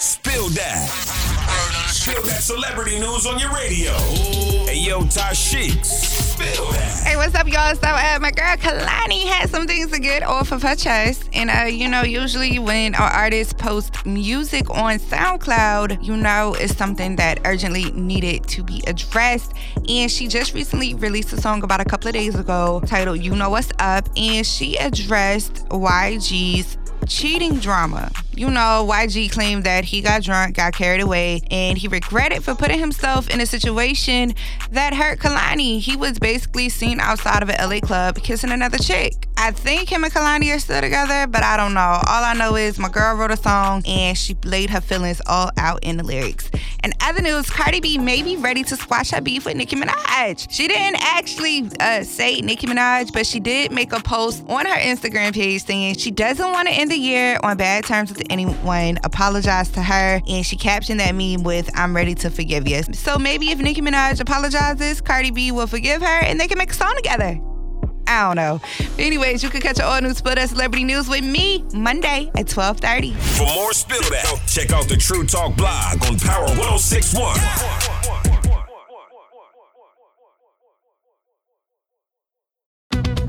Spill that. Spill that celebrity news on your radio. Hey, yo, Tashiks. Spill that. Hey, what's up, y'all? So, uh, my girl Kehlani had some things to get off of her chest. And, uh, you know, usually when our artists post music on SoundCloud, you know, it's something that urgently needed to be addressed. And she just recently released a song about a couple of days ago titled You Know Wassup. And she addressed YG's cheating drama. You know, YG claimed that he got drunk, got carried away, and he regretted for putting himself in a situation that hurt Kehlani. He was basically seen outside of an LA club kissing another chick. I think him and Kehlani are still together, but I don't know. All I know is my girl wrote a song and she laid her feelings all out in the lyrics. And other news, Cardi B may be ready to squash her beef with Nicki Minaj. She didn't actually uh, say Nicki Minaj, but she did make a post on her Instagram page saying she doesn't want to end the year on bad terms with anyone, apologize to her, and she captioned that meme with, I'm ready to forgive you. So maybe if Nicki Minaj apologizes, Cardi B will forgive her and they can make a song together. I don't know. Anyways, you can catch all news for that celebrity news with me Monday at 12:30. For more Spill That, check out the True Talk blog on Power 1061.